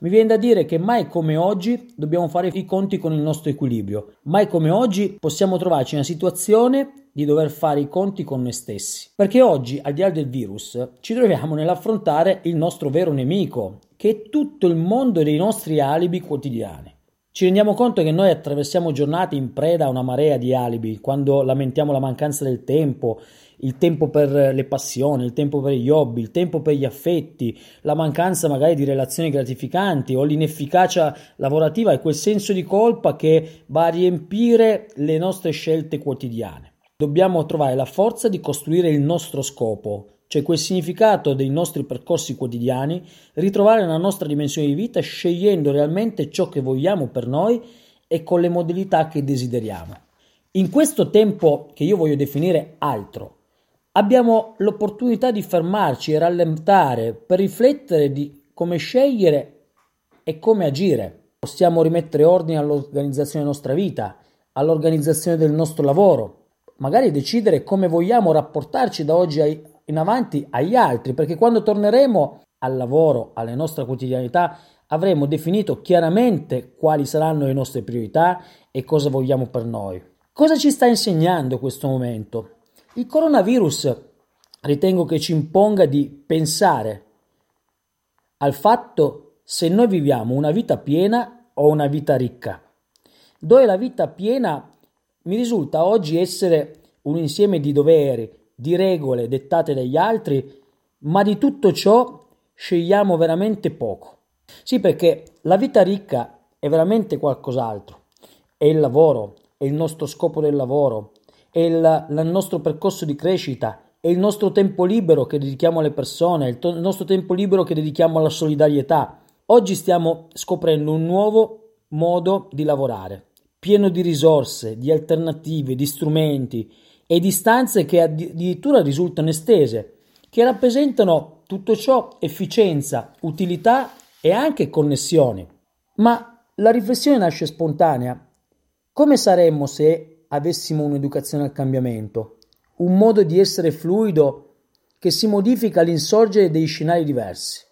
Mi viene da dire che mai come oggi dobbiamo fare i conti con il nostro equilibrio, mai come oggi possiamo trovarci in una situazione di dover fare i conti con noi stessi. Perché oggi, al di là del virus, ci troviamo nell'affrontare il nostro vero nemico, che è tutto il mondo dei nostri alibi quotidiani. Ci rendiamo conto che noi attraversiamo giornate in preda a una marea di alibi, quando lamentiamo la mancanza del tempo, il tempo per le passioni, il tempo per gli hobby, il tempo per gli affetti, la mancanza magari di relazioni gratificanti o l'inefficacia lavorativa e quel senso di colpa che va a riempire le nostre scelte quotidiane. Dobbiamo trovare la forza di costruire il nostro scopo, cioè quel significato dei nostri percorsi quotidiani, ritrovare la nostra dimensione di vita scegliendo realmente ciò che vogliamo per noi e con le modalità che desideriamo. In questo tempo che io voglio definire altro, abbiamo l'opportunità di fermarci e rallentare per riflettere di come scegliere e come agire. Possiamo rimettere ordine all'organizzazione della nostra vita, all'organizzazione del nostro lavoro, magari decidere come vogliamo rapportarci da oggi ai, in avanti agli altri, perché quando torneremo al lavoro, alle nostre quotidianità, avremo definito chiaramente quali saranno le nostre priorità e cosa vogliamo per noi. Cosa ci sta insegnando questo momento? Il coronavirus ritengo che ci imponga di pensare al fatto se noi viviamo una vita piena o una vita ricca. Dove la vita piena mi risulta oggi essere un insieme di doveri, di regole dettate dagli altri, ma di tutto ciò scegliamo veramente poco. Sì, perché la vita ricca è veramente qualcos'altro. È il lavoro, è il nostro scopo del lavoro, è il, il nostro percorso di crescita, è il nostro tempo libero che dedichiamo alle persone, il, to- il nostro tempo libero che dedichiamo alla solidarietà. Oggi stiamo scoprendo un nuovo modo di lavorare, pieno di risorse, di alternative, di strumenti, e distanze che addirittura risultano estese, che rappresentano tutto ciò efficienza, utilità e anche connessioni. Ma la riflessione nasce spontanea. Come saremmo se avessimo un'educazione al cambiamento, un modo di essere fluido che si modifica all'insorgere dei scenari diversi?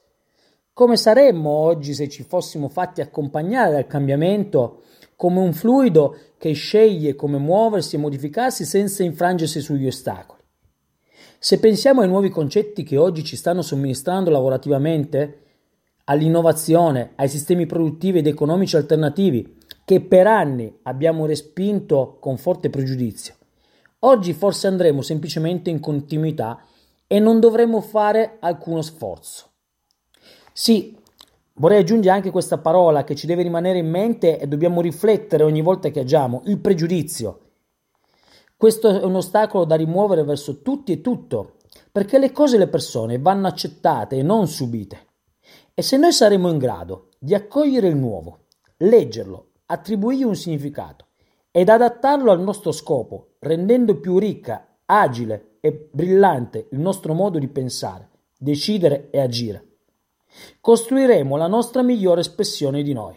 Come saremmo oggi se ci fossimo fatti accompagnare dal cambiamento come un fluido che sceglie come muoversi e modificarsi senza infrangersi sugli ostacoli. Se pensiamo ai nuovi concetti che oggi ci stanno somministrando lavorativamente, all'innovazione, ai sistemi produttivi ed economici alternativi che per anni abbiamo respinto con forte pregiudizio, oggi forse andremo semplicemente in continuità e non dovremo fare alcuno sforzo. Sì, Vorrei aggiungere anche questa parola che ci deve rimanere in mente e dobbiamo riflettere ogni volta che agiamo, il pregiudizio. Questo è un ostacolo da rimuovere verso tutti e tutto, perché le cose e le persone vanno accettate e non subite. E se noi saremo in grado di accogliere il nuovo, leggerlo, attribuirgli un significato ed adattarlo al nostro scopo, rendendo più ricca, agile e brillante il nostro modo di pensare, decidere e agire, Costruiremo la nostra migliore espressione di noi.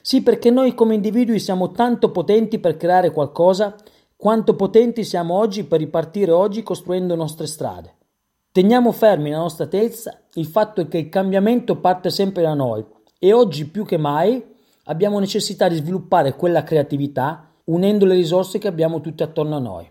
Sì, perché noi come individui siamo tanto potenti per creare qualcosa, quanto potenti siamo oggi per ripartire oggi costruendo nostre strade. Teniamo fermi nella nostra testa il fatto che il cambiamento parte sempre da noi e oggi più che mai abbiamo necessità di sviluppare quella creatività unendo le risorse che abbiamo tutte attorno a noi.